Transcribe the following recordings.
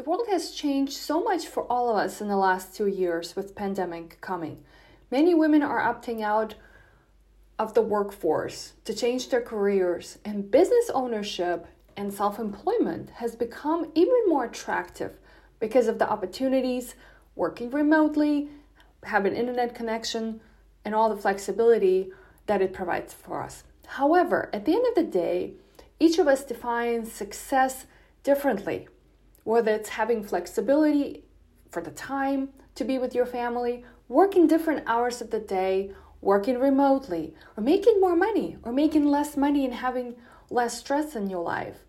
The world has changed so much for all of us in the last two years with pandemic coming. Many women are opting out of the workforce to change their careers, and business ownership and self employment has become even more attractive because of the opportunities working remotely, having internet connection, and all the flexibility that it provides for us. However, at the end of the day, each of us defines success differently, whether it's having flexibility for the time to be with your family, working different hours of the day, working remotely, or making more money, or making less money and having less stress in your life.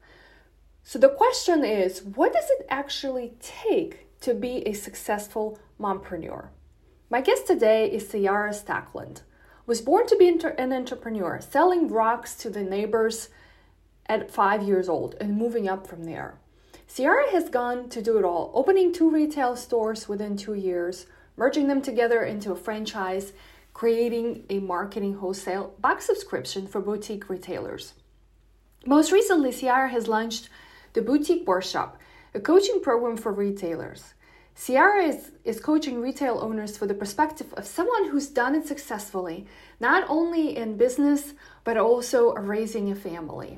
So the question is what does it actually take to be a successful mompreneur? My guest today is Ciara Stockland. Was born to be an entrepreneur, selling rocks to the neighbors at five years old and moving up from there. Ciara has gone to do it all, opening two retail stores within two years, merging them together into a franchise, creating a marketing wholesale box subscription for boutique retailers. Most recently, Ciara has launched the Boutique Workshop, a coaching program for retailers. Ciara is, is coaching retail owners for the perspective of someone who's done it successfully, not only in business, but also raising a family.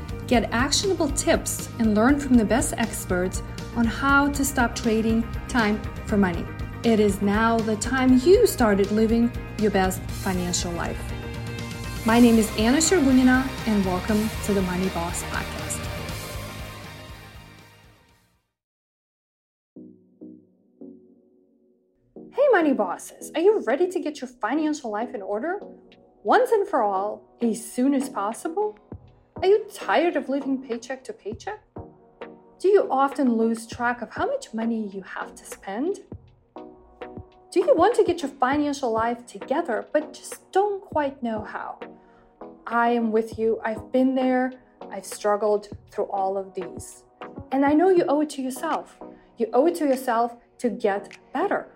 Get actionable tips and learn from the best experts on how to stop trading time for money. It is now the time you started living your best financial life. My name is Anna Shergunina, and welcome to the Money Boss Podcast. Hey, Money Bosses, are you ready to get your financial life in order? Once and for all, as soon as possible? Are you tired of living paycheck to paycheck? Do you often lose track of how much money you have to spend? Do you want to get your financial life together but just don't quite know how? I am with you. I've been there. I've struggled through all of these. And I know you owe it to yourself. You owe it to yourself to get better.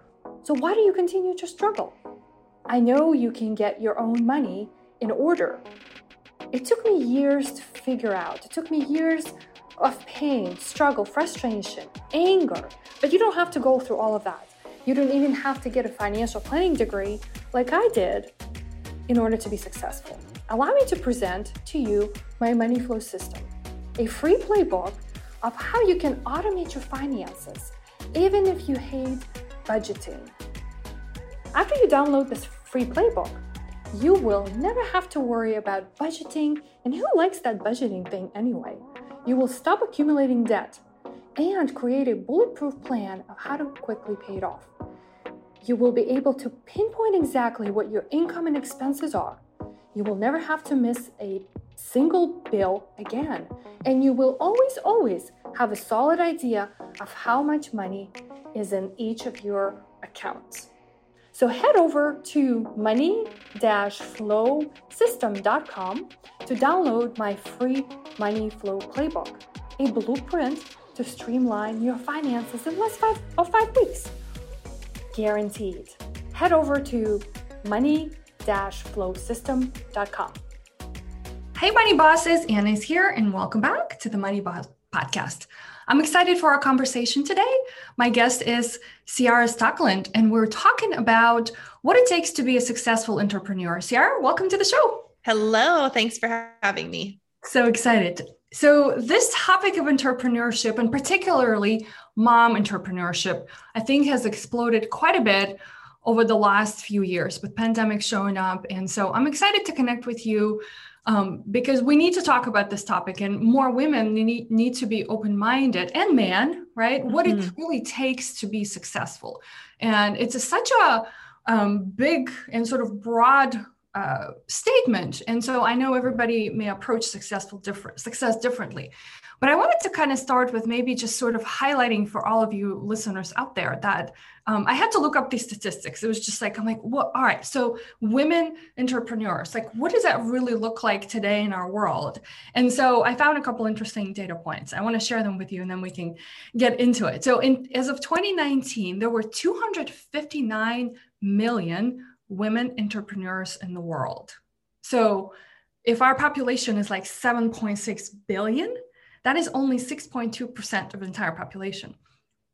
So why do you continue to struggle? I know you can get your own money in order. It took me years to figure out. It took me years of pain, struggle, frustration, anger. But you don't have to go through all of that. You don't even have to get a financial planning degree like I did in order to be successful. Allow me to present to you my money flow system, a free playbook of how you can automate your finances, even if you hate budgeting. After you download this free playbook, you will never have to worry about budgeting, and who likes that budgeting thing anyway? You will stop accumulating debt and create a bulletproof plan of how to quickly pay it off. You will be able to pinpoint exactly what your income and expenses are. You will never have to miss a single bill again. And you will always, always have a solid idea of how much money is in each of your accounts. So head over to money-flowsystem.com to download my free Money Flow Playbook, a blueprint to streamline your finances in less five, of five weeks. Guaranteed. Head over to money-flowsystem.com. Hey, Money Bosses, Anna's here, and welcome back to the Money Boss Podcast. I'm excited for our conversation today. My guest is Ciara Stockland, and we're talking about what it takes to be a successful entrepreneur. Ciara, welcome to the show. Hello. Thanks for having me. So excited. So, this topic of entrepreneurship, and particularly mom entrepreneurship, I think has exploded quite a bit over the last few years with pandemic showing up. And so I'm excited to connect with you um, because we need to talk about this topic and more women need, need to be open-minded and man right mm-hmm. what it mm-hmm. really takes to be successful and it's a, such a um, big and sort of broad uh, statement. And so I know everybody may approach successful different success differently. But I wanted to kind of start with maybe just sort of highlighting for all of you listeners out there that um, I had to look up these statistics. It was just like, I'm like, what? All right. So, women entrepreneurs, like, what does that really look like today in our world? And so, I found a couple interesting data points. I want to share them with you and then we can get into it. So, in, as of 2019, there were 259 million women entrepreneurs in the world. So, if our population is like 7.6 billion, that is only 6.2% of the entire population.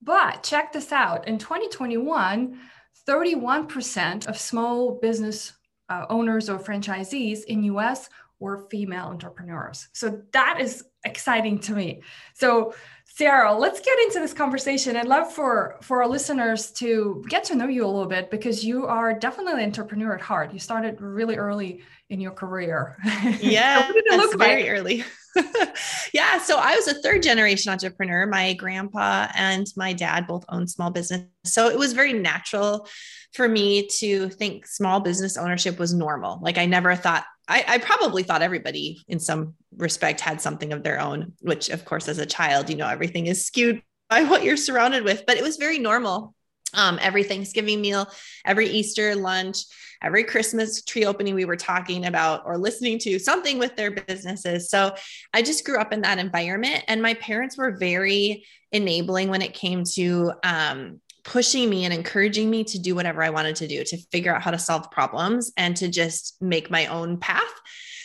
But check this out in 2021, 31% of small business uh, owners or franchisees in US were female entrepreneurs. So that is exciting to me. So Ciara, let's get into this conversation. I'd love for for our listeners to get to know you a little bit because you are definitely an entrepreneur at heart. You started really early in your career. Yeah, that's very early. yeah, so I was a third generation entrepreneur. My grandpa and my dad both owned small business. So it was very natural for me to think small business ownership was normal. Like I never thought I, I, probably thought everybody in some respect had something of their own, which of course, as a child, you know, everything is skewed by what you're surrounded with, but it was very normal. Um, every Thanksgiving meal, every Easter lunch, every Christmas tree opening, we were talking about or listening to something with their businesses. So I just grew up in that environment, and my parents were very enabling when it came to um, pushing me and encouraging me to do whatever I wanted to do, to figure out how to solve problems and to just make my own path.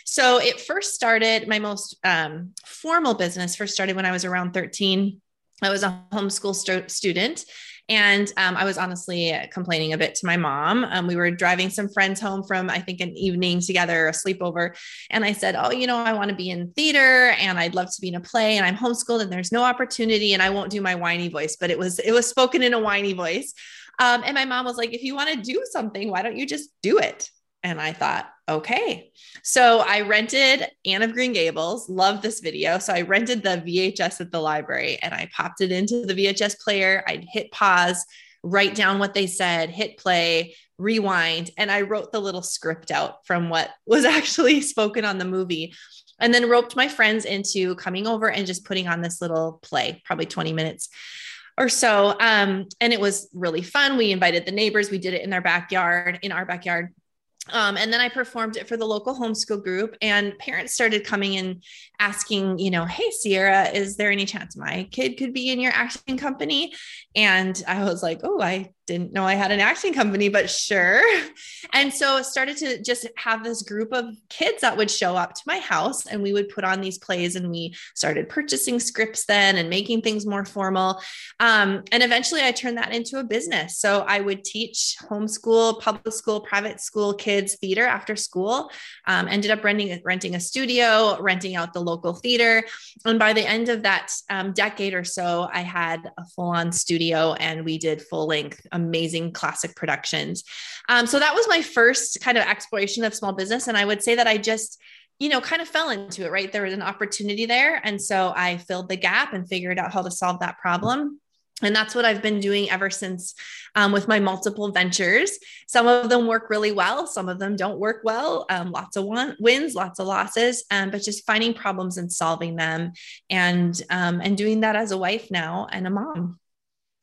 So it first started, my most um, formal business first started when I was around 13. I was a homeschool st- student and um, I was honestly complaining a bit to my mom. Um, we were driving some friends home from, I think, an evening together, a sleepover. And I said, Oh, you know, I want to be in theater and I'd love to be in a play and I'm homeschooled and there's no opportunity. And I won't do my whiny voice, but it was, it was spoken in a whiny voice. Um, and my mom was like, If you want to do something, why don't you just do it? And I thought, okay. So I rented Anne of Green Gables, love this video. So I rented the VHS at the library and I popped it into the VHS player. I'd hit pause, write down what they said, hit play, rewind. And I wrote the little script out from what was actually spoken on the movie. And then roped my friends into coming over and just putting on this little play, probably 20 minutes or so. Um, and it was really fun. We invited the neighbors. We did it in their backyard, in our backyard. Um, and then I performed it for the local homeschool group, and parents started coming in asking, you know, hey, Ciara, is there any chance my kid could be in your acting company? And I was like, oh, I didn't know I had an acting company, but sure. And so started to just have this group of kids that would show up to my house and we would put on these plays and we started purchasing scripts then and making things more formal. Um, and eventually I turned that into a business. So I would teach homeschool, public school, private school kids theater after school. Um, ended up renting, renting a studio, renting out the local theater. And by the end of that um, decade or so, I had a full on studio and we did full length amazing classic productions. Um, so that was my first kind of exploration of small business. And I would say that I just, you know, kind of fell into it, right? There was an opportunity there. And so I filled the gap and figured out how to solve that problem. And that's what I've been doing ever since um, with my multiple ventures. Some of them work really well, some of them don't work well. Um, lots of wins, lots of losses, um, but just finding problems and solving them, and um, and doing that as a wife now and a mom.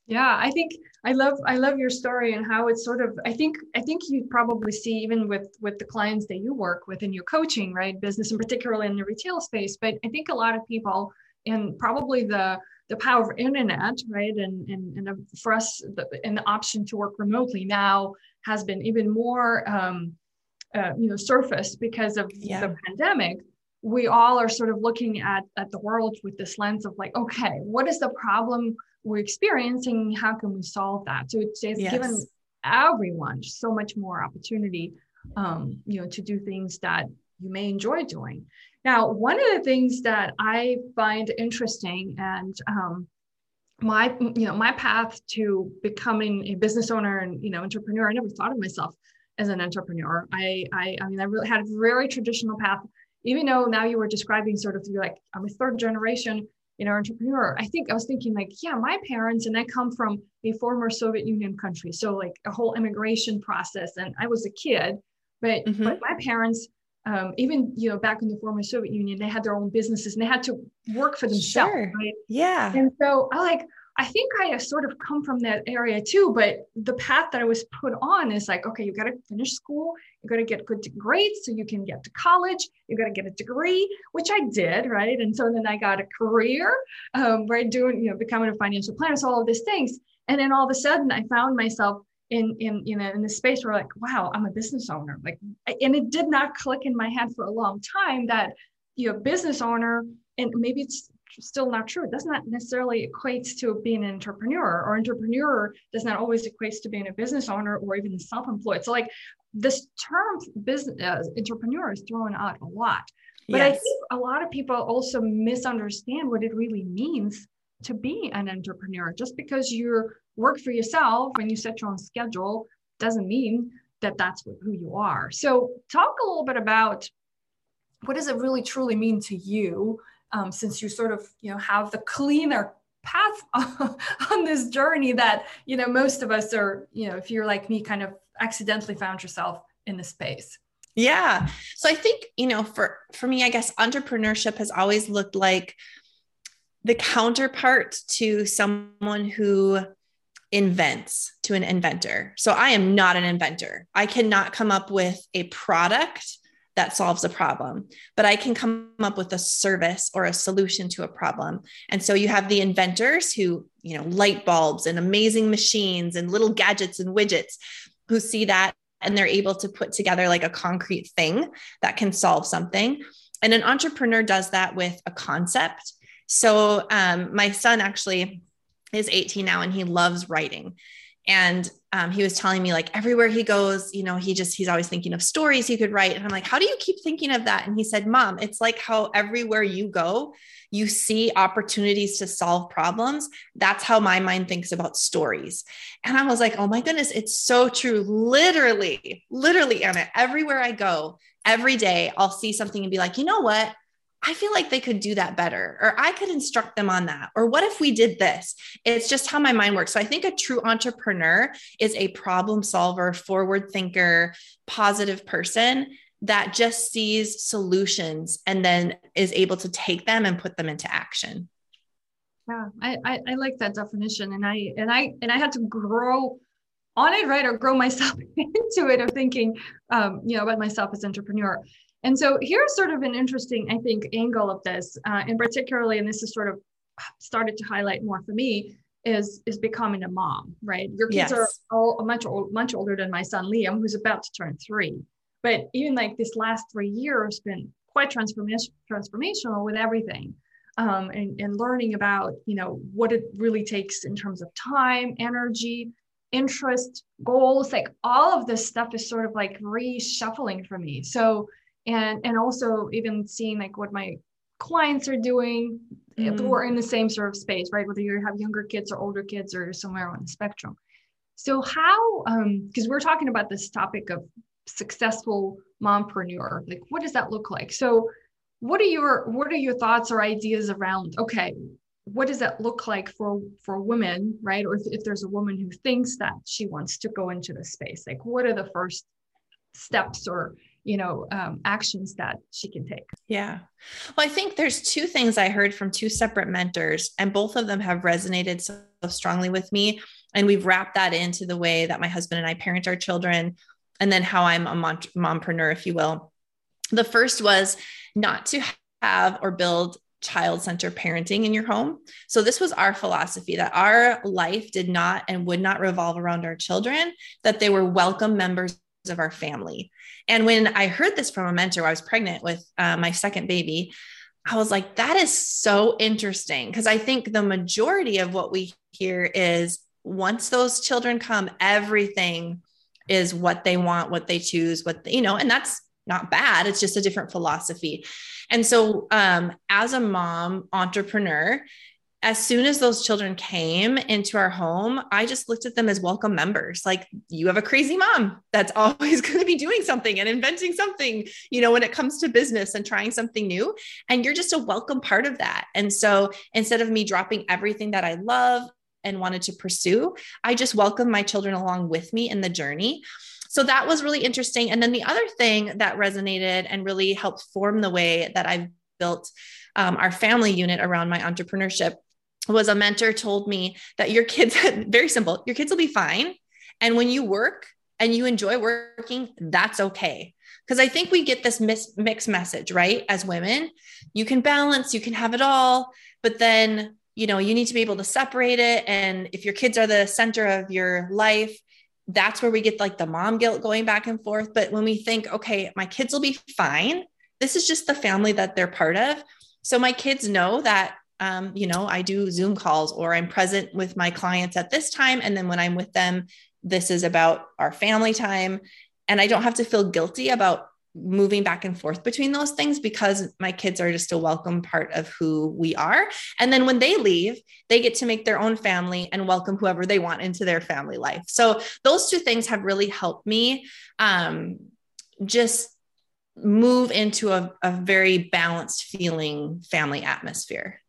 Yeah, I think I love I love your story and how it's sort of I think I think you probably see even with with the clients that you work with in your coaching, right? Business and particularly in the retail space. But I think a lot of people and probably the the power of internet, right? And and, and for us, the, and the option to work remotely now has been even more um, uh, you know surfaced because of yeah. the pandemic we all are sort of looking at, at the world with this lens of like, okay, what is the problem we're experiencing? How can we solve that? So it's, it's yes. given everyone so much more opportunity, um, you know, to do things that you may enjoy doing. Now, one of the things that I find interesting and um, my, you know, my path to becoming a business owner and, you know, entrepreneur, I never thought of myself as an entrepreneur. I, I, I mean, I really had a very traditional path even though now you were describing sort of you're like I'm a third generation you know entrepreneur I think I was thinking like yeah my parents and I come from a former Soviet Union country so like a whole immigration process and I was a kid But mm-hmm. but my parents, um, even you know, back in the former Soviet Union, they had their own businesses and they had to work for themselves. Sure. Right? Yeah. And so I like I think I sort of come from that area too, but the path that I was put on is like, okay, you got to finish school, you got to get good grades so you can get to college, you got to get a degree, which I did, right? And so then I got a career, um, right, doing, you know, becoming a financial planner, so all of these things. And then all of a sudden I found myself in, in, you know, in the space where like, wow, I'm a business owner. Like, and it did not click in my head for a long time that, you know, business owner, and maybe it's still not true. It does not necessarily equates to being an entrepreneur, or entrepreneur does not always equates to being a business owner or even self-employed. So like this term business uh, entrepreneur is thrown out a lot. But yes. I think a lot of people also misunderstand what it really means to be an entrepreneur. Just because you work for yourself and you set your own schedule doesn't mean that that's who you are. So talk a little bit about what does it really truly mean to you um, since you sort of you know have the cleaner path on this journey that you know most of us are you know if you're like me kind of accidentally found yourself in the space. Yeah. So i think you know for for me i guess entrepreneurship has always looked like the counterpart to someone who invents to an inventor. So i am not an inventor. I cannot come up with a product that solves a problem, but I can come up with a service or a solution to a problem. And so you have the inventors who, you know, light bulbs and amazing machines and little gadgets and widgets who see that and they're able to put together like a concrete thing that can solve something. And an entrepreneur does that with a concept. So um, my son actually is 18 now and he loves writing. And um, he was telling me like everywhere he goes, you know, he just, he's always thinking of stories he could write. And I'm like, how do you keep thinking of that? And he said, Mom, it's like how everywhere you go, you see opportunities to solve problems. That's how my mind thinks about stories. And I was like, oh my goodness, it's so true. Literally, literally, Anna, everywhere I go, every day, I'll see something and be like, you know what? I feel like they could do that better, or I could instruct them on that. Or what if we did this? It's just how my mind works. So I think a true entrepreneur is a problem solver, forward thinker, positive person that just sees solutions and then is able to take them and put them into action. Yeah, I, I, I like that definition. And I and I and I had to grow on it, right? Or grow myself into it of thinking um, you know, about myself as entrepreneur. And so here's sort of an interesting, I think, angle of this, uh, and particularly, and this is sort of started to highlight more for me, is is becoming a mom, right? Your kids yes. are all much old, much older than my son Liam, who's about to turn three. But even like this last three years has been quite transformation transformational with everything. Um, and, and learning about you know what it really takes in terms of time energy interest goals like all of this stuff is sort of like reshuffling for me so and and also even seeing like what my clients are doing mm. if we're in the same sort of space right? Whether you have younger kids or older kids or somewhere on the spectrum. So how um because we're talking about this topic of successful mompreneur like what does that look like? So what are your what are your thoughts or ideas around okay what does that look like for for women right? Or if, if there's a woman who thinks that she wants to go into the space like what are the first steps or you know um, actions that she can take. Yeah. Well i think there's two things i heard from two separate mentors and both of them have resonated so strongly with me and we've wrapped that into the way that my husband and i parent our children and then how i'm a mom- mompreneur if you will. The first was not to have or build child centered parenting in your home. So, this was our philosophy that our life did not and would not revolve around our children, that they were welcome members of our family. And when I heard this from a mentor, I was pregnant with uh, my second baby. I was like, that is so interesting. Because I think the majority of what we hear is once those children come, everything is what they want, what they choose, what, they, you know, and that's not bad. It's just a different philosophy. And so, um, as a mom entrepreneur, as soon as those children came into our home, I just looked at them as welcome members. Like, you have a crazy mom that's always going to be doing something and inventing something, you know, when it comes to business and trying something new. And you're just a welcome part of that. And so instead of me dropping everything that I love and wanted to pursue, I just welcome my children along with me in the journey. so that was really interesting. And then the other thing that resonated and really helped form the way that I've built um, our family unit around my entrepreneurship was a mentor told me that your kids, very simple, your kids will be fine. And when you work and you enjoy working, that's okay. Because I think we get this mis- mixed message, right? As women, you can balance, you can have it all, but then, you know, you need to be able to separate it. And if your kids are the center of your life, that's where we get like the mom guilt going back and forth. But when we think, okay, my kids will be fine, this is just the family that they're part of. So my kids know that um, you know, I do Zoom calls or I'm present with my clients at this time. And then when I'm with them, this is about our family time. And I don't have to feel guilty about moving back and forth between those things because my kids are just a welcome part of who we are. And then when they leave, they get to make their own family and welcome whoever they want into their family life. So those two things have really helped me um, just move into a, a very balanced feeling family atmosphere.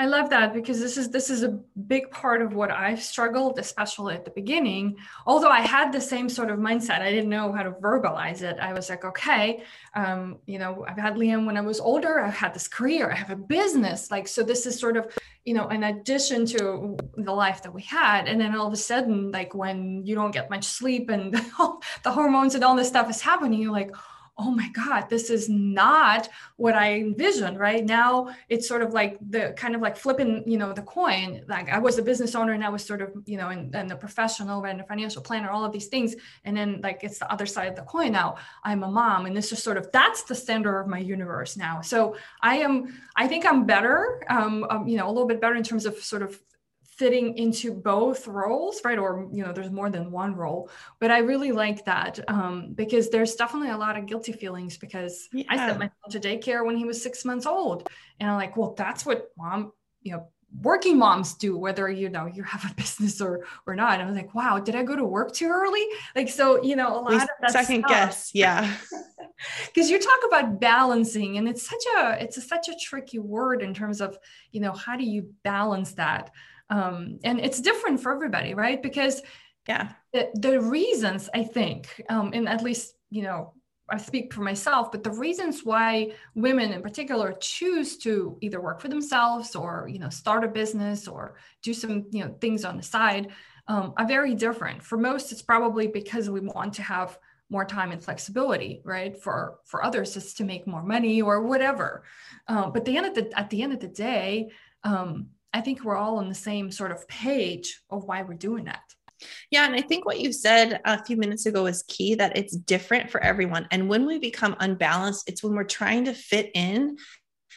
I love that because this is this is a big part of what I've struggled, especially at the beginning. Although I had the same sort of mindset, I didn't know how to verbalize it. I was like, okay, um, you know, I've had Liam when I was older. I've had this career. I have a business. Like, so this is sort of, you know, an addition to the life that we had. And then all of a sudden, like when you don't get much sleep and the hormones and all this stuff is happening, you're like, oh my god this is not what i envisioned right? Now it's sort of like the kind of like flipping you know the coin. Like i was a business owner and i was sort of you know and, and the professional and the financial planner all of these things. And then like it's the other side of the coin now. I'm a mom and this is sort of that's the center of my universe now. So i am i think i'm better um, um you know a little bit better in terms of sort of fitting into both roles right? Or you know there's more than one role. But i really like that um, because there's definitely a lot of guilty feelings because yeah. i sent my son to daycare when he was six months old. And i'm like well that's what mom you know working moms do whether you know you have a business or or not. And i was like wow did i go to work too early? Like so you know a lot we of that second stuff. guess yeah. Because you talk about balancing and it's such a it's a, such a tricky word in terms of you know how do you balance that um, and it's different for everybody right because yeah the, the reasons i think um, and at least you know I speak for myself, but the reasons why women in particular choose to either work for themselves or you know start a business or do some you know things on the side um, are very different. For most, it's probably because we want to have more time and flexibility, right? For for others, it's to make more money or whatever. Uh, but the end of the at the end of the day, um, I think we're all on the same sort of page of why we're doing that. Yeah. And I think what you said a few minutes ago is key that it's different for everyone. And when we become unbalanced, it's when we're trying to fit in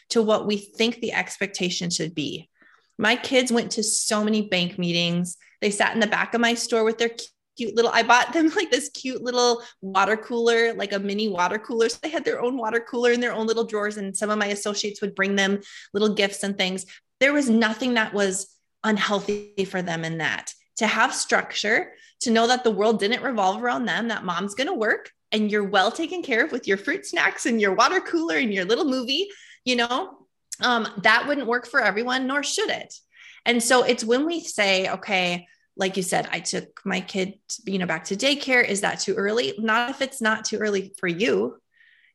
to what we think the expectation should be. My kids went to so many bank meetings. They sat in the back of my store with their cute little i bought them like this cute little water cooler like a mini water cooler so they had their own water cooler in their own little drawers and some of my associates would bring them little gifts and things there was nothing that was unhealthy for them in that. To have structure to know that the world didn't revolve around them that mom's going to work and you're well taken care of with your fruit snacks and your water cooler and your little movie you know um, that wouldn't work for everyone nor should it. And so it's when we say okay like you said i took my kid you know back to daycare is that too early? Not if it's not too early for you.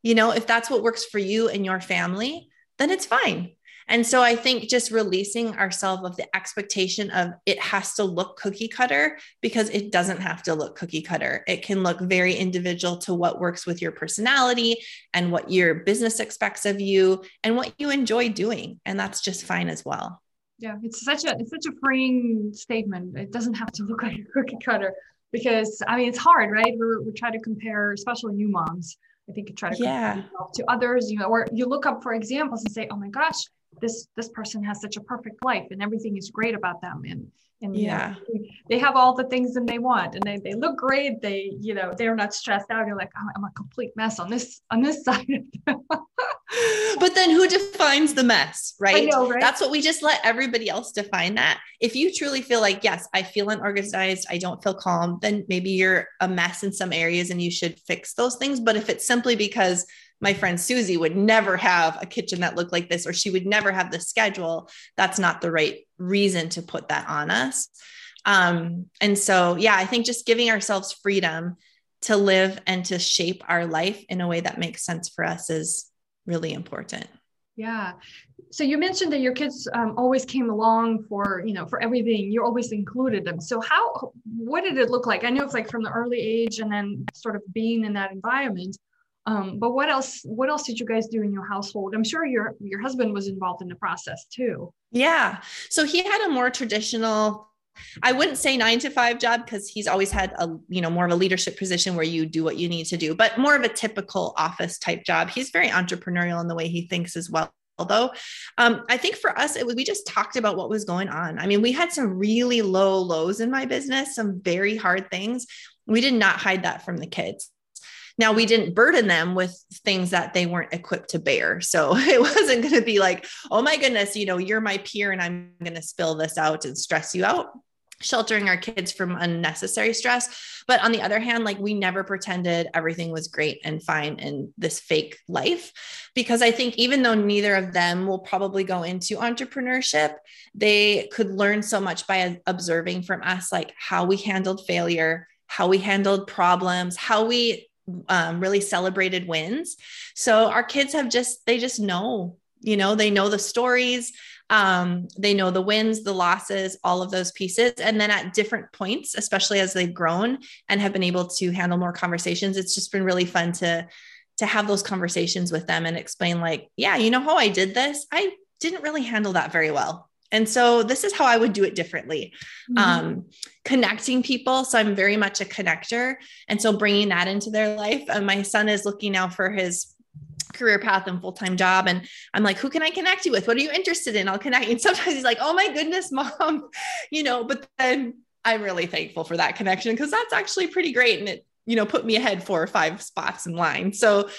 You know if that's what works for you and your family then it's fine and so I think just releasing ourselves of the expectation of it has to look cookie cutter because it doesn't have to look cookie cutter. It can look very individual to what works with your personality and what your business expects of you and what you enjoy doing. And that's just fine as well. Yeah, it's such a it's such a freeing statement. It doesn't have to look like a cookie cutter because I mean it's hard, right? We're we try to compare, especially new moms. I think you try to yeah. to others, you know, or you look up for examples and say, "Oh my gosh, this this person has such a perfect life and everything is great about them. And and yeah know, they have all the things that they want and they, they look great. They you know they're not stressed out. You're like oh, i'm a complete mess on this on this side but then who defines the mess right? Know, right? that's what we just let everybody else define that. If you truly feel like yes i feel unorganized i don't feel calm then maybe you're a mess in some areas and you should fix those things. But if it's simply because my friend Susie would never have a kitchen that looked like this, or she would never have the schedule. That's not the right reason to put that on us. Um, and so, yeah, I think just giving ourselves freedom to live and to shape our life in a way that makes sense for us is really important. Yeah. So you mentioned that your kids um, always came along for, you know, for everything. You always included them. So how, what did it look like? I know it's like from the early age and then sort of being in that environment. Um, but what else, what else did you guys do in your household? I'm sure your, your husband was involved in the process too. Yeah. So he had a more traditional I wouldn't say nine to five job because he's always had a, you know, more of a leadership position where you do what you need to do, but more of a typical office type job. He's very entrepreneurial in the way he thinks as well. Although um, I think for us, it was, we just talked about what was going on. I mean, we had some really low lows in my business, some very hard things. We did not hide that from the kids. Now, we didn't burden them with things that they weren't equipped to bear. So it wasn't going to be like, oh my goodness, you know, you're my peer and I'm going to spill this out and stress you out sheltering our kids from unnecessary stress. But on the other hand, like we never pretended everything was great and fine in this fake life. Because I think even though neither of them will probably go into entrepreneurship, they could learn so much by observing from us, like how we handled failure, how we handled problems, how we um, really celebrated wins. So our kids have just, they just know, you know, they know the stories um, they know the wins, the losses, all of those pieces. And then at different points, especially as they've grown and have been able to handle more conversations, it's just been really fun to to have those conversations with them and explain like, yeah, you know how I did this? I didn't really handle that very well. And so this is how I would do it differently. Mm-hmm. Um, connecting people. So I'm very much a connector. And so bringing that into their life. And my son is looking now for his career path and full-time job and i'm like who can i connect you with what are you interested in i'll connect you and sometimes he's like oh my goodness mom you know but then i'm really thankful for that connection because that's actually pretty great and it you know put me ahead four or five spots in line so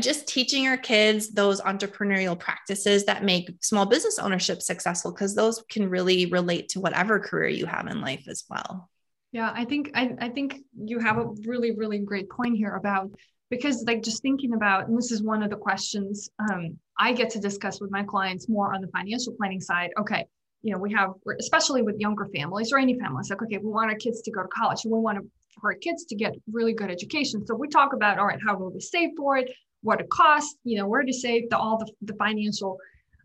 just teaching our kids those entrepreneurial practices that make small business ownership successful because those can really relate to whatever career you have in life as well. Yeah i think I, I think you have a really really great point here about because like just thinking about and this is one of the questions um, i get to discuss with my clients more on the financial planning side. Okay you know we have especially with younger families or any families like okay we want our kids to go to college. We want to, for our kids to get really good education. So we talk about all right how will we save for it what it costs you know where to save the, all the, the financial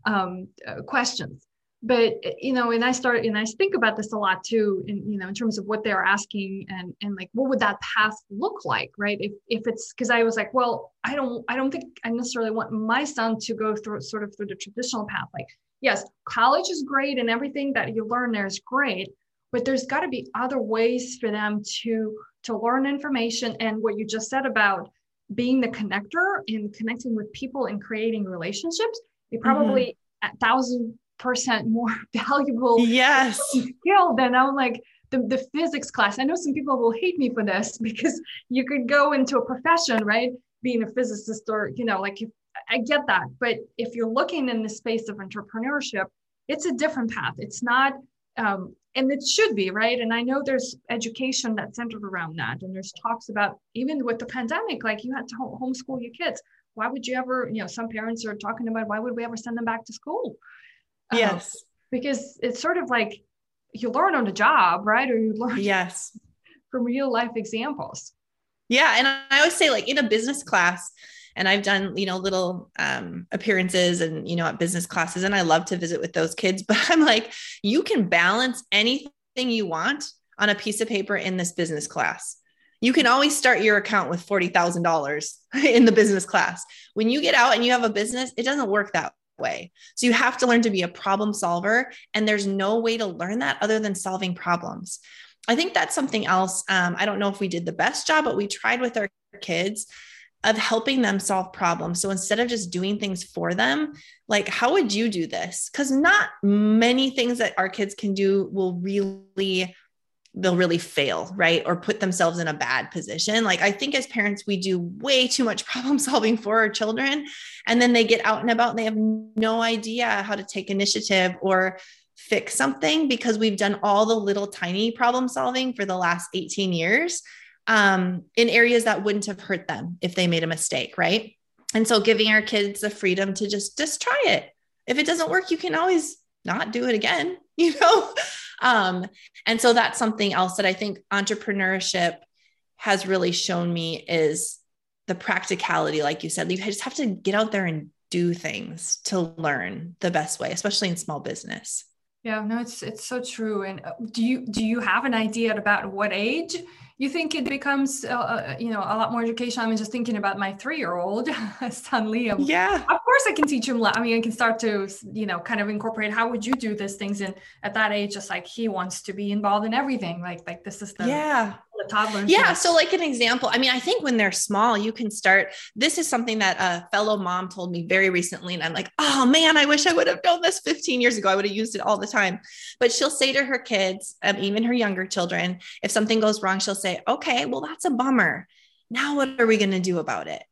um, uh, questions. But you know and i start and i think about this a lot too in you know in terms of what they're asking and and like what would that path look like right? If if it's because i was like well i don't i don't think i necessarily want my son to go through sort of through the traditional path. Like yes college is great and everything that you learn there is great but there's got to be other ways for them to to learn information and what you just said about being the connector and connecting with people and creating relationships they probably mm-hmm. a thousand percent more valuable yes skill than I'm like the, the physics class. I know some people will hate me for this because you could go into a profession, right? Being a physicist or, you know, like if, I get that. But if you're looking in the space of entrepreneurship, it's a different path. It's not, um, and it should be, right? And I know there's education that's centered around that. And there's talks about even with the pandemic, like you had to homeschool your kids. Why would you ever, you know, some parents are talking about why would we ever send them back to school? Um, yes. Um, because it's sort of like you learn on the job, right? Or you learn yes from real life examples. Yeah. And I always say, like in a business class, and I've done, you know, little um, appearances and, you know, at business classes, and I love to visit with those kids. But I'm like, you can balance anything you want on a piece of paper in this business class. You can always start your account with $40,000 in the business class. When you get out and you have a business, it doesn't work that way. So you have to learn to be a problem solver. And there's no way to learn that other than solving problems. I think that's something else. Um, I don't know if we did the best job, but we tried with our kids of helping them solve problems. So instead of just doing things for them, like, how would you do this? Because not many things that our kids can do will really they'll really fail, right? Or put themselves in a bad position. Like I think as parents, we do way too much problem solving for our children. And then they get out and about and they have no idea how to take initiative or fix something because we've done all the little tiny problem solving for the last 18 years um, in areas that wouldn't have hurt them if they made a mistake, right? And so giving our kids the freedom to just just try it. If it doesn't work, you can always not do it again, you know? Um, and so that's something else that I think entrepreneurship has really shown me is the practicality, like you said. You just have to get out there and do things to learn the best way, especially in small business. Yeah, no, it's it's so true. And uh, do you do you have an idea about what age you think it becomes uh, uh, you know a lot more education i'm just thinking about my three-year-old son liam yeah of course i can teach him i mean i can start to you know kind of incorporate how would you do these things and at that age just like he wants to be involved in everything like like this is the yeah the toddler. Yeah. So, like an example, I mean, I think when they're small, you can start. This is something that a fellow mom told me very recently. And I'm like, oh man, I wish I would have known this 15 years ago. I would have used it all the time. But she'll say to her kids, um, even her younger children, if something goes wrong, she'll say, okay, well, that's a bummer. Now, what are we going to do about it?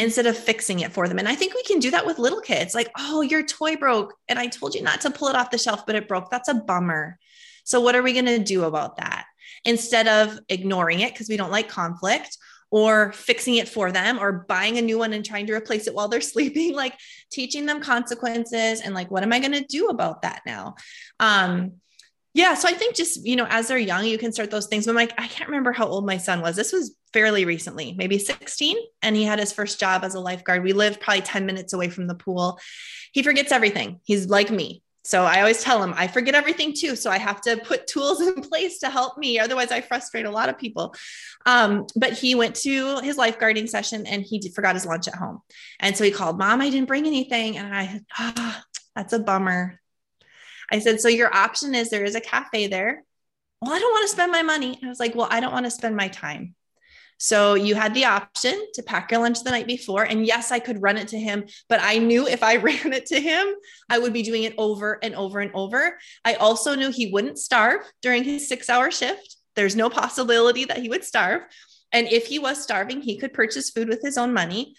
instead of fixing it for them. And I think we can do that with little kids like, oh, your toy broke. And I told you not to pull it off the shelf, but it broke. That's a bummer. So, what are we going to do about that? instead of ignoring it because we don't like conflict or fixing it for them or buying a new one and trying to replace it while they're sleeping like teaching them consequences and like what am i going to do about that now um yeah so i think just you know as they're young you can start those things but like i can't remember how old my son was this was fairly recently maybe 16 and he had his first job as a lifeguard we lived probably 10 minutes away from the pool he forgets everything he's like me so I always tell him I forget everything too. So I have to put tools in place to help me. Otherwise, I frustrate a lot of people. Um, but he went to his lifeguarding session and he forgot his lunch at home. And so he called, Mom, I didn't bring anything. And I, oh, that's a bummer. I said, So your option is there is a cafe there. Well, I don't want to spend my money. I was like, Well, I don't want to spend my time. So you had the option to pack your lunch the night before. And yes, I could run it to him, but I knew if I ran it to him, I would be doing it over and over and over. I also knew he wouldn't starve during his six hour shift. There's no possibility that he would starve. And if he was starving, he could purchase food with his own money.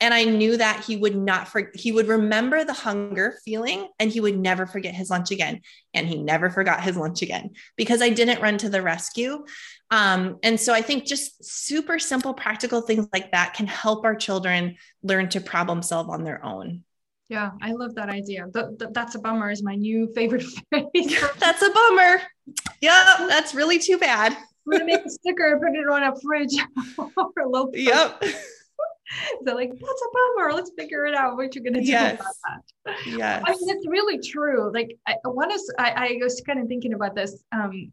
And I knew that he would not, for, he would remember the hunger feeling and he would never forget his lunch again. And he never forgot his lunch again because I didn't run to the rescue. Um, and so I think just super simple, practical things like that can help our children learn to problem solve on their own. Yeah, I love that idea. The, the, that's a bummer is my new favorite phrase. that's a bummer. Yeah, that's really too bad. I'm gonna make a sticker and put it on a fridge or a low. Yep. So like that's a bummer. Let's figure it out. What you're gonna do yes. about that? Yes. I mean, it's really true. Like I, one is I, I was kind of thinking about this. Um,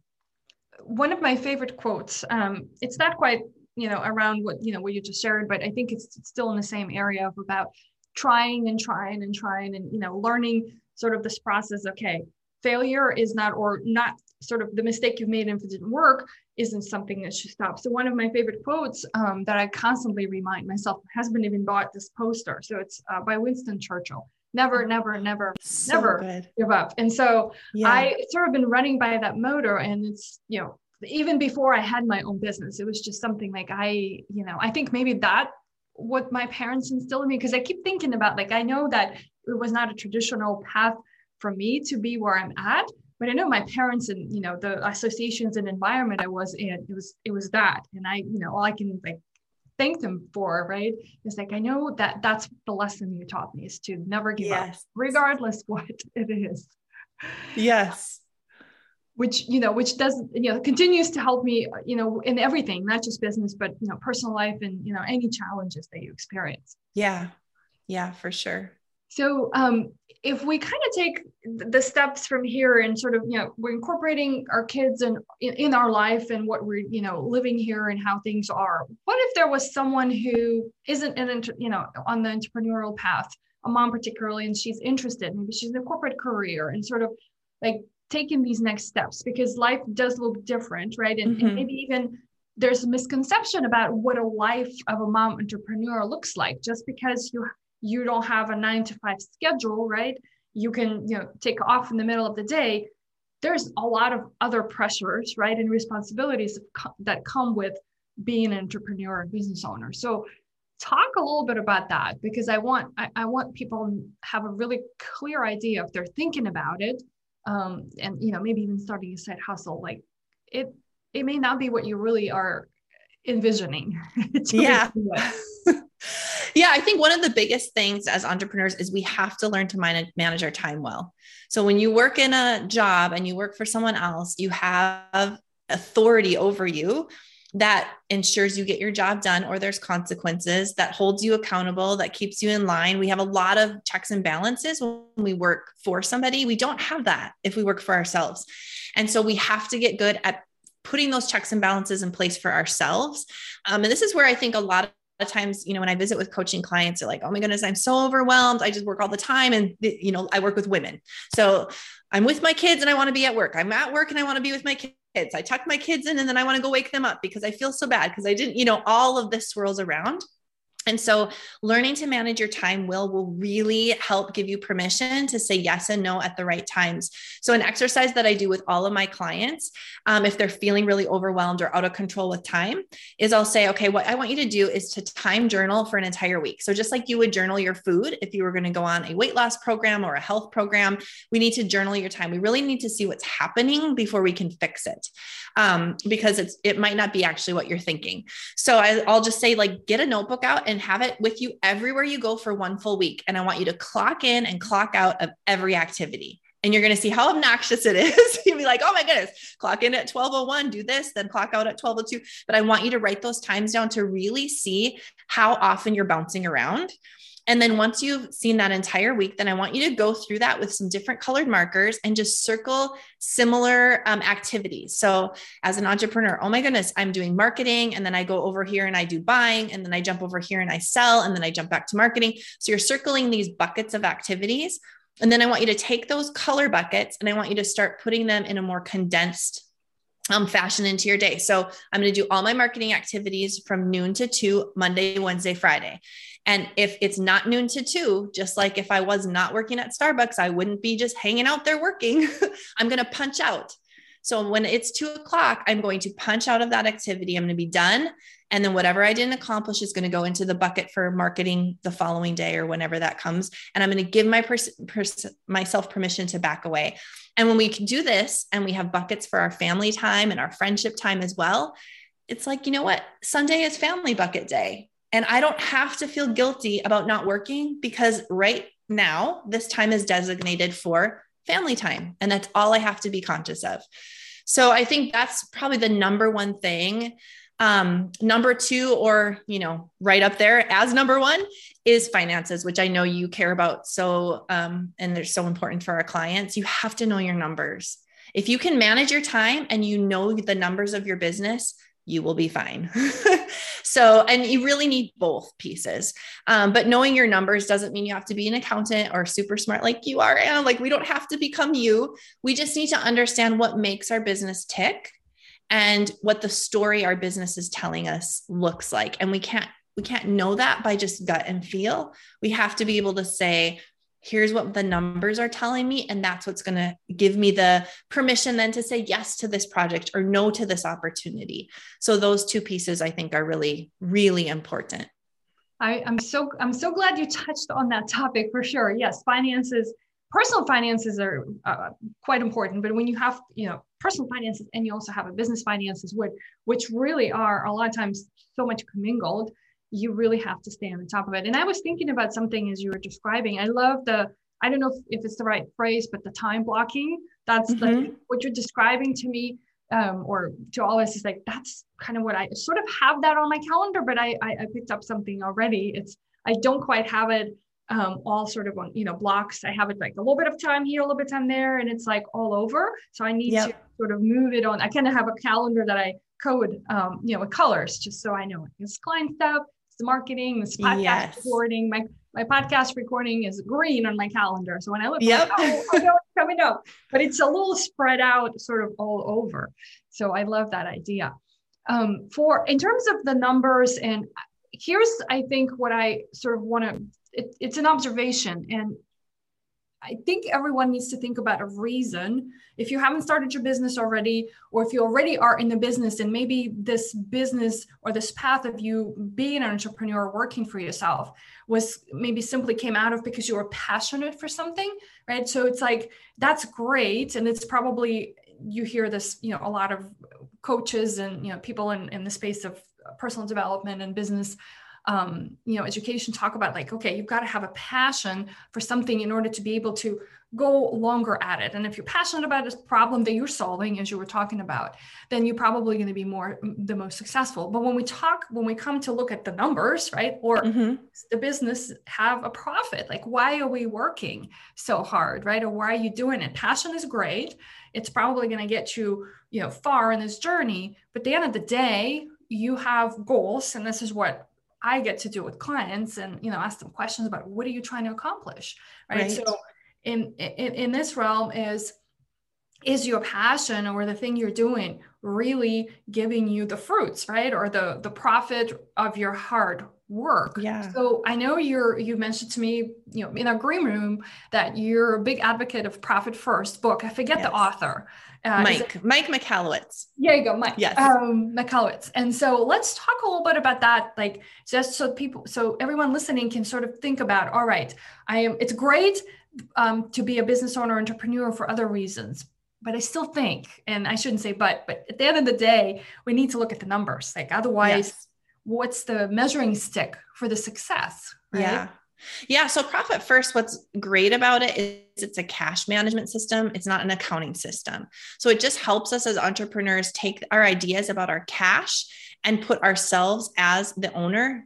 one of my favorite quotes. Um, it's not quite you know around what you know what you just shared, but I think it's, it's still in the same area of about trying and trying and trying and you know learning sort of this process. Okay, failure is not or not sort of the mistake you've made if it didn't work isn't something that should stop. So one of my favorite quotes um, that I constantly remind myself, my husband even bought this poster. So it's uh, by Winston Churchill never, never, never, so never good. give up. And so yeah. I sort of been running by that motor and it's, you know, even before I had my own business, it was just something like I, you know, I think maybe that what my parents instilled in me because I keep thinking about like I know that it was not a traditional path for me to be where I'm at, but I know my parents and you know the associations and environment I was in, it was it was that, and I you know all I can like thank them for, right? It's like, I know that that's the lesson you taught me is to never give yes. up, regardless what it is. Yes. Which, you know, which does, you know, continues to help me, you know, in everything, not just business, but, you know, personal life and, you know, any challenges that you experience. Yeah. Yeah, for sure. So, um, if we kind of take the steps from here and sort of you know we're incorporating our kids and in, in, our life and what we're you know living here and how things are what if there was someone who isn't an you know on the entrepreneurial path a mom particularly and she's interested maybe she's in a corporate career and sort of like taking these next steps? Because life does look different right? And, mm-hmm. and maybe even there's a misconception about what a life of a mom entrepreneur looks like. Just because you you don't have a nine to five schedule, right? You can, you know, take off in the middle of the day. There's a lot of other pressures, right, and responsibilities that come with being an entrepreneur and business owner. So talk a little bit about that because I want I, I want people have a really clear idea if they're thinking about it. Um, and you know, maybe even starting a side hustle, like it it may not be what you really are envisioning. yeah. Yeah, I think one of the biggest things as entrepreneurs is we have to learn to manage our time well. So when you work in a job and you work for someone else, you have authority over you. that ensures you get your job done or there's consequences that holds you accountable that keeps you in line we have a lot of checks and balances when we work for somebody we don't have that if we work for ourselves and so we have to get good at putting those checks and balances in place for ourselves um, and this is where i think a lot of times, you know, when I visit with coaching clients, they're like, oh my goodness, I'm so overwhelmed. I just work all the time. And, you know, I work with women. So I'm with my kids and I want to be at work. I'm at work and I want to be with my kids. I tuck my kids in and then I want to go wake them up because I feel so bad because I didn't, you know, all of this swirls around. And so learning to manage your time will will really help give you permission to say yes and no at the right times. So an exercise that I do with all of my clients, um, if they're feeling really overwhelmed or out of control with time, is I'll say, okay, what I want you to do is to time journal for an entire week. So just like you would journal your food if you were going to go on a weight loss program or a health program, we need to journal your time. We really need to see what's happening before we can fix it, um, because it's it might not be actually what you're thinking. So I, I'll just say like get a notebook out and have it with you everywhere you go for one full week. And I want you to clock in and clock out of every activity. And you're going to see how obnoxious it is. You'll be like, oh my goodness, clock in at 1201, do this, then clock out at 1202. But I want you to write those times down to really see how often you're bouncing around and then once you've seen that entire week, then I want you to go through that with some different colored markers and just circle similar um, activities. So, as an entrepreneur, oh my goodness, I'm doing marketing, and then I go over here and I do buying, and then I jump over here and I sell, and then I jump back to marketing. So, you're circling these buckets of activities. And then I want you to take those color buckets and I want you to start putting them in a more condensed um, fashion into your day. So I'm going to do all my marketing activities from noon to two, Monday, Wednesday, Friday. And if it's not noon to two, just like if I was not working at Starbucks, I wouldn't be just hanging out there working. I'm going to punch out. So when it's two o'clock, I'm going to punch out of that activity. I'm going to be done. And then whatever I didn't accomplish is going to go into the bucket for marketing the following day or whenever that comes. And I'm going to give my pers- pers- myself permission to back away. And when we can do this and we have buckets for our family time and our friendship time as well, it's like, you know what? Sunday is family bucket day. And I don't have to feel guilty about not working because right now, this time is designated for family time. And that's all I have to be conscious of. So I think that's probably the number one thing. Um, number two, or, you know, right up there as number one is finances, which I know you care about. So, um, and they're so important for our clients. You have to know your numbers. If you can manage your time and you know the numbers of your business, you will be fine. so, and you really need both pieces. Um, but knowing your numbers doesn't mean you have to be an accountant or super smart like you are. And like, we don't have to become you. We just need to understand what makes our business tick and what the story our business is telling us looks like. And we can't, we can't know that by just gut and feel. We have to be able to say, here's what the numbers are telling me and that's what's going to give me the permission then to say yes to this project or no to this opportunity. So those two pieces i think are really really important. I, i'm so i'm so glad you touched on that topic for sure. Yes finances personal finances are uh, quite important but when you have you know personal finances and you also have a business finances which which really are a lot of times so much commingled you really have to stay on the top of it. And I was thinking about something as you were describing. I love the, I don't know if, if it's the right phrase, but the time blocking. That's mm-hmm. like what you're describing to me um, or to all of us is like, that's kind of what I sort of have that on my calendar, but I, I, I picked up something already. It's, I don't quite have it um, all sort of on, you know, blocks. I have it like a little bit of time here, a little bit of time there, and it's like all over. So I need yep. to sort of move it on. I kind of have a calendar that I code, um, you know, with colors, just so I know it's client stuff, the marketing, this podcast yes. recording. My my podcast recording is green on my calendar. So when I look, yep. Like, oh, I know it's coming up, but it's a little spread out, sort of all over. So I love that idea. Um, for in terms of the numbers, and here's I think what I sort of want to. It, it's an observation, and I think everyone needs to think about a reason. If you haven't started your business already, or if you already are in the business and maybe this business or this path of you being an entrepreneur, working for yourself, was maybe simply came out of because you were passionate for something, right? So it's like, that's great. And it's probably, you hear this, you know, a lot of coaches and, you know, people in, in the space of personal development and business um, you know education talk about like okay you've got to have a passion for something in order to be able to go longer at it. And if you're passionate about a problem that you're solving as you were talking about then you're probably going to be more the most successful. But when we talk when we come to look at the numbers right or mm-hmm. the business have a profit? Like why are we working so hard right? Or why are you doing it? Passion is great. It's probably going to get you you know far in this journey. But at the end of the day you have goals and this is what I get to do with clients and you know ask them questions about what are you trying to accomplish right, right. so in, in in this realm is is your passion or the thing you're doing really giving you the fruits right or the the profit of your hard work yeah so i know you're you mentioned to me you know in our green room that you're a big advocate of profit first book i forget yes. the author uh, Mike, it, Mike Michalowicz. There you go, Mike. Yes. Um, Michalowicz. And so let's talk a little bit about that, like just so people, so everyone listening can sort of think about, all right, I am, it's great um, to be a business owner, entrepreneur for other reasons, but I still think, and I shouldn't say but, but at the end of the day, we need to look at the numbers. Like otherwise, yes. What's the measuring stick for the success? Right? Yeah. Yeah. So Profit First, what's great about it is it's a cash management system. It's not an accounting system. So it just helps us as entrepreneurs take our ideas about our cash and put ourselves as the owner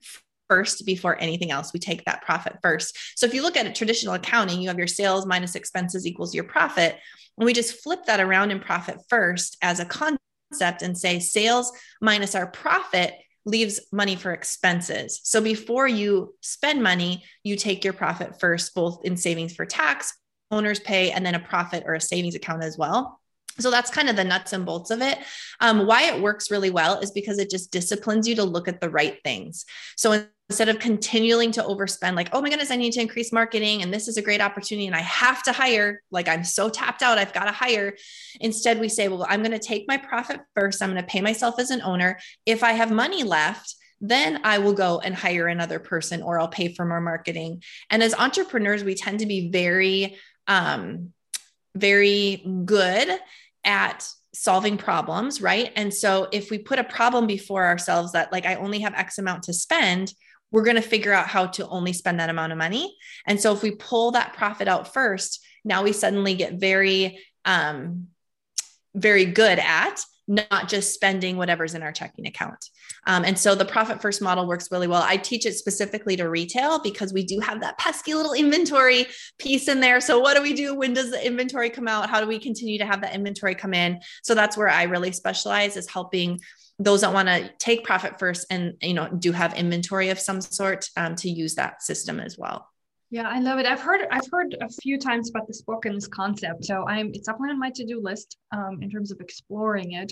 first before anything else. We take that profit first. So if you look at a traditional accounting, you have your sales minus expenses equals your profit. And we just flip that around in profit first as a concept and say sales minus our profit leaves money for expenses. So before you spend money, you take your profit first, both in savings for tax, owners pay, and then a profit or a savings account as well. So that's kind of the nuts and bolts of it. Um, why it works really well is because it just disciplines you to look at the right things. So instead of continuing to overspend, like, oh my goodness, I need to increase marketing and this is a great opportunity and I have to hire, like I'm so tapped out, I've got to hire. Instead, we say, well, I'm going to take my profit first. I'm going to pay myself as an owner. If I have money left, then I will go and hire another person or I'll pay for more marketing. And as entrepreneurs, we tend to be very, um, very good at solving problems, right? And so if we put a problem before ourselves that like I only have X amount to spend, we're going to figure out how to only spend that amount of money. And so if we pull that profit out first, now we suddenly get very um very good at not just spending whatever's in our checking account. Um, and so the profit first model works really well. I teach it specifically to retail because we do have that pesky little inventory piece in there. So what do we do? When does the inventory come out? How do we continue to have that inventory come in? So that's where I really specialize is helping those that want to take profit first and you know do have inventory of some sort um, to use that system as well. Yeah, I love it. I've heard I've heard a few times about this book and this concept. So I'm it's definitely on my to-do list um, in terms of exploring it.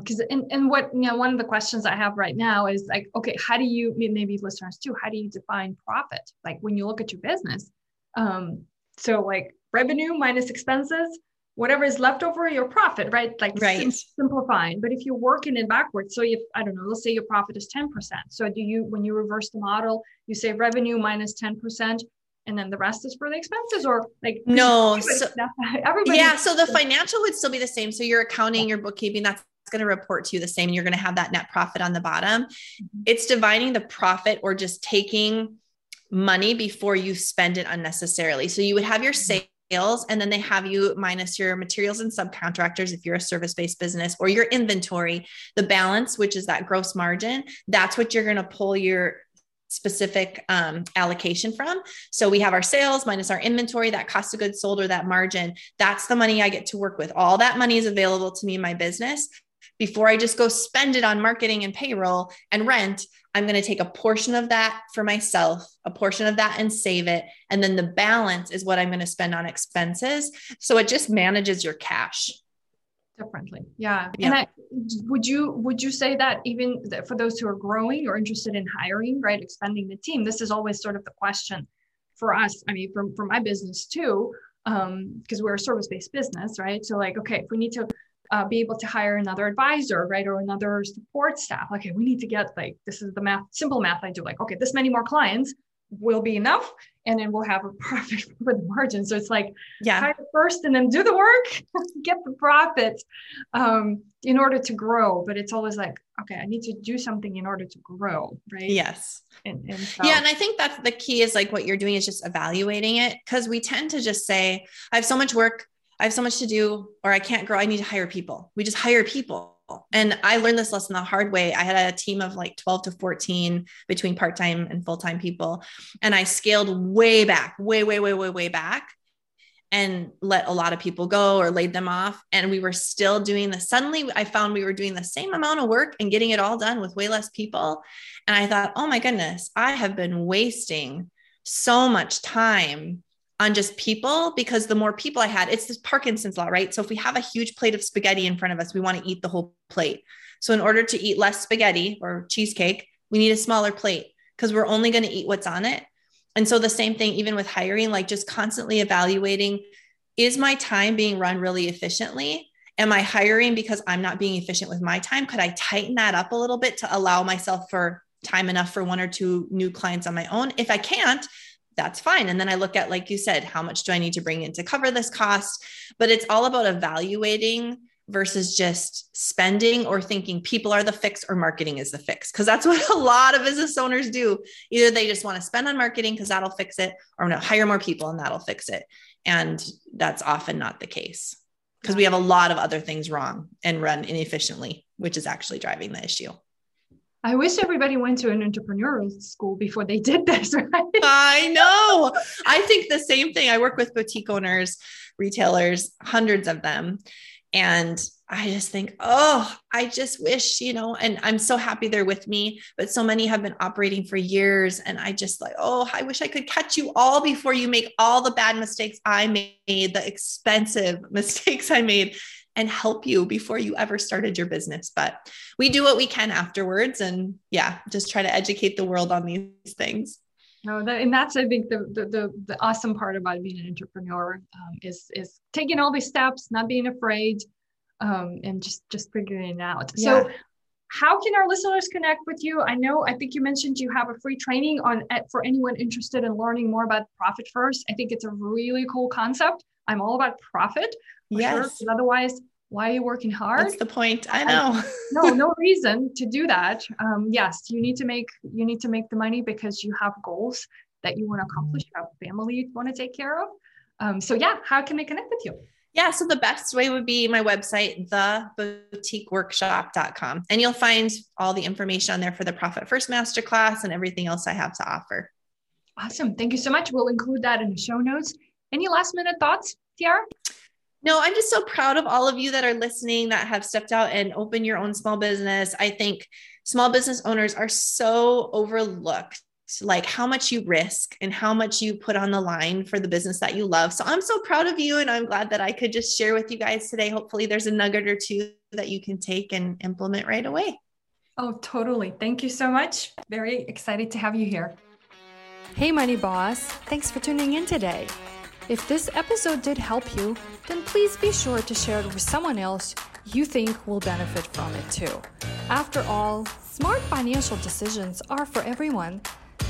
Because um, and, and what you know, one of the questions I have right now is like, okay, how do you maybe listeners too? How do you define profit? Like when you look at your business, um, so like revenue minus expenses, whatever is left over your profit, right? Like right. simplifying. But if you're working it backwards, so if I don't know, let's say your profit is 10%. So do you when you reverse the model, you say revenue minus 10%, and then the rest is for the expenses or like no so, everybody yeah so the financial would still be the same so your accounting your bookkeeping that's going to report to you the same and you're going to have that net profit on the bottom mm-hmm. it's dividing the profit or just taking money before you spend it unnecessarily so you would have your mm-hmm. Sales and then they have you minus your materials and subcontractors if you're a service based business or your inventory the balance which is that gross margin that's what you're going to pull your specific um, allocation from. So we have our sales minus our inventory, that cost of goods sold or that margin. That's the money I get to work with. All that money is available to me in my business. Before I just go spend it on marketing and payroll and rent, I'm going to take a portion of that for myself, a portion of that and save it. And then the balance is what I'm going to spend on expenses. So it just manages your cash differently yeah, and I, would you would you say that even for those who are growing or interested in hiring right expanding the team this is always sort of the question for us i mean from for my business too um because we're a service-based business right so like okay if we need to uh, be able to hire another advisor right or another support staff okay we need to get like this is the math simple math i do like okay this many more clients will be enough and then we'll have a profit for the margin. So it's like yeah, hire first and then do the work, get the profit, um, in order to grow. But it's always like, okay, I need to do something in order to grow, right? Yes. And, and so- yeah, and I think that's the key is like what you're doing is just evaluating it because we tend to just say, I have so much work, I have so much to do, or I can't grow. I need to hire people. We just hire people and I learned this lesson the hard way. I had a team of like 12 to 14 between part time and full time people. And I scaled way back, way, way, way, way, way back and let a lot of people go or laid them off. And we were still doing this. Suddenly, I found we were doing the same amount of work and getting it all done with way less people. And I thought, oh my goodness, I have been wasting so much time on just people because the more people I had, it's this Parkinson's law, right? So if we have a huge plate of spaghetti in front of us, we want to eat the whole plate. So in order to eat less spaghetti or cheesecake, we need a smaller plate because we're only going to eat what's on it. And so the same thing, even with hiring, like just constantly evaluating is my time being run really efficiently? Am I hiring because I'm not being efficient with my time? Could I tighten that up a little bit to allow myself for time enough for one or two new clients on my own? If I can't, that's fine. And then I look at, like you said, how much do I need to bring in to cover this cost? But it's all about evaluating versus just spending or thinking people are the fix or marketing is the fix. Cause that's what a lot of business owners do. Either they just want to spend on marketing because that'll fix it, or no, hire more people and that'll fix it. And that's often not the case because we have a lot of other things wrong and run inefficiently, which is actually driving the issue. I wish everybody went to an entrepreneurial school before they did this, right? I know. I think the same thing. I work with boutique owners, retailers, hundreds of them. And I just think, oh, I just wish, you know, and I'm so happy they're with me, but so many have been operating for years. And I just like, oh, I wish I could catch you all before you make all the bad mistakes I made, the expensive mistakes I made and help you before you ever started your business. But we do what we can afterwards. And yeah, just try to educate the world on these things. No, that, and that's I think the, the, the the awesome part about being an entrepreneur um, is is taking all these steps, not being afraid, um, and just just figuring it out. Yeah. So, how can our listeners connect with you? I know I think you mentioned you have a free training on for anyone interested in learning more about profit first. I think it's a really cool concept. I'm all about profit. Yes. Sure, otherwise, why are you working hard? That's the point. I know. No, no reason to do that. Um, yes, you need to make you need to make the money because you have goals that you want to accomplish. You have a family you want to take care of. Um, so yeah, how can they connect with you? Yeah, so the best way would be my website, theboutiqueworkshop.com. And you'll find all the information on there for the Profit First Masterclass and everything else I have to offer. Awesome. Thank you so much. We'll include that in the show notes. Any last minute thoughts, Ciara? No, I'm just so proud of all of you that are listening that have stepped out and opened your own small business. I think small business owners are so overlooked like how much you risk and how much you put on the line for the business that you love. So I'm so proud of you and I'm glad that I could just share with you guys today. Hopefully there's a nugget or two that you can take and implement right away. Oh, totally. Thank you so much. Very excited to have you here. Hey, Money Boss. Thanks for tuning in today. If this episode did help you, then please be sure to share it with someone else you think will benefit from it too. After all, smart financial decisions are for everyone.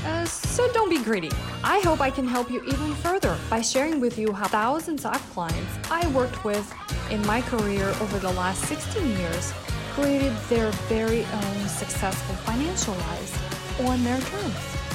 Uh, so don't be greedy. I hope I can help you even further by sharing with you how thousands of clients I worked with in my career over the last 16 years created their very own successful financial lives on their terms.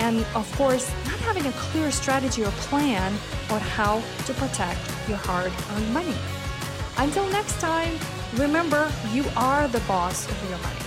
and of course, not having a clear strategy or plan on how to protect your hard earned money. Until next time, remember you are the boss of your money.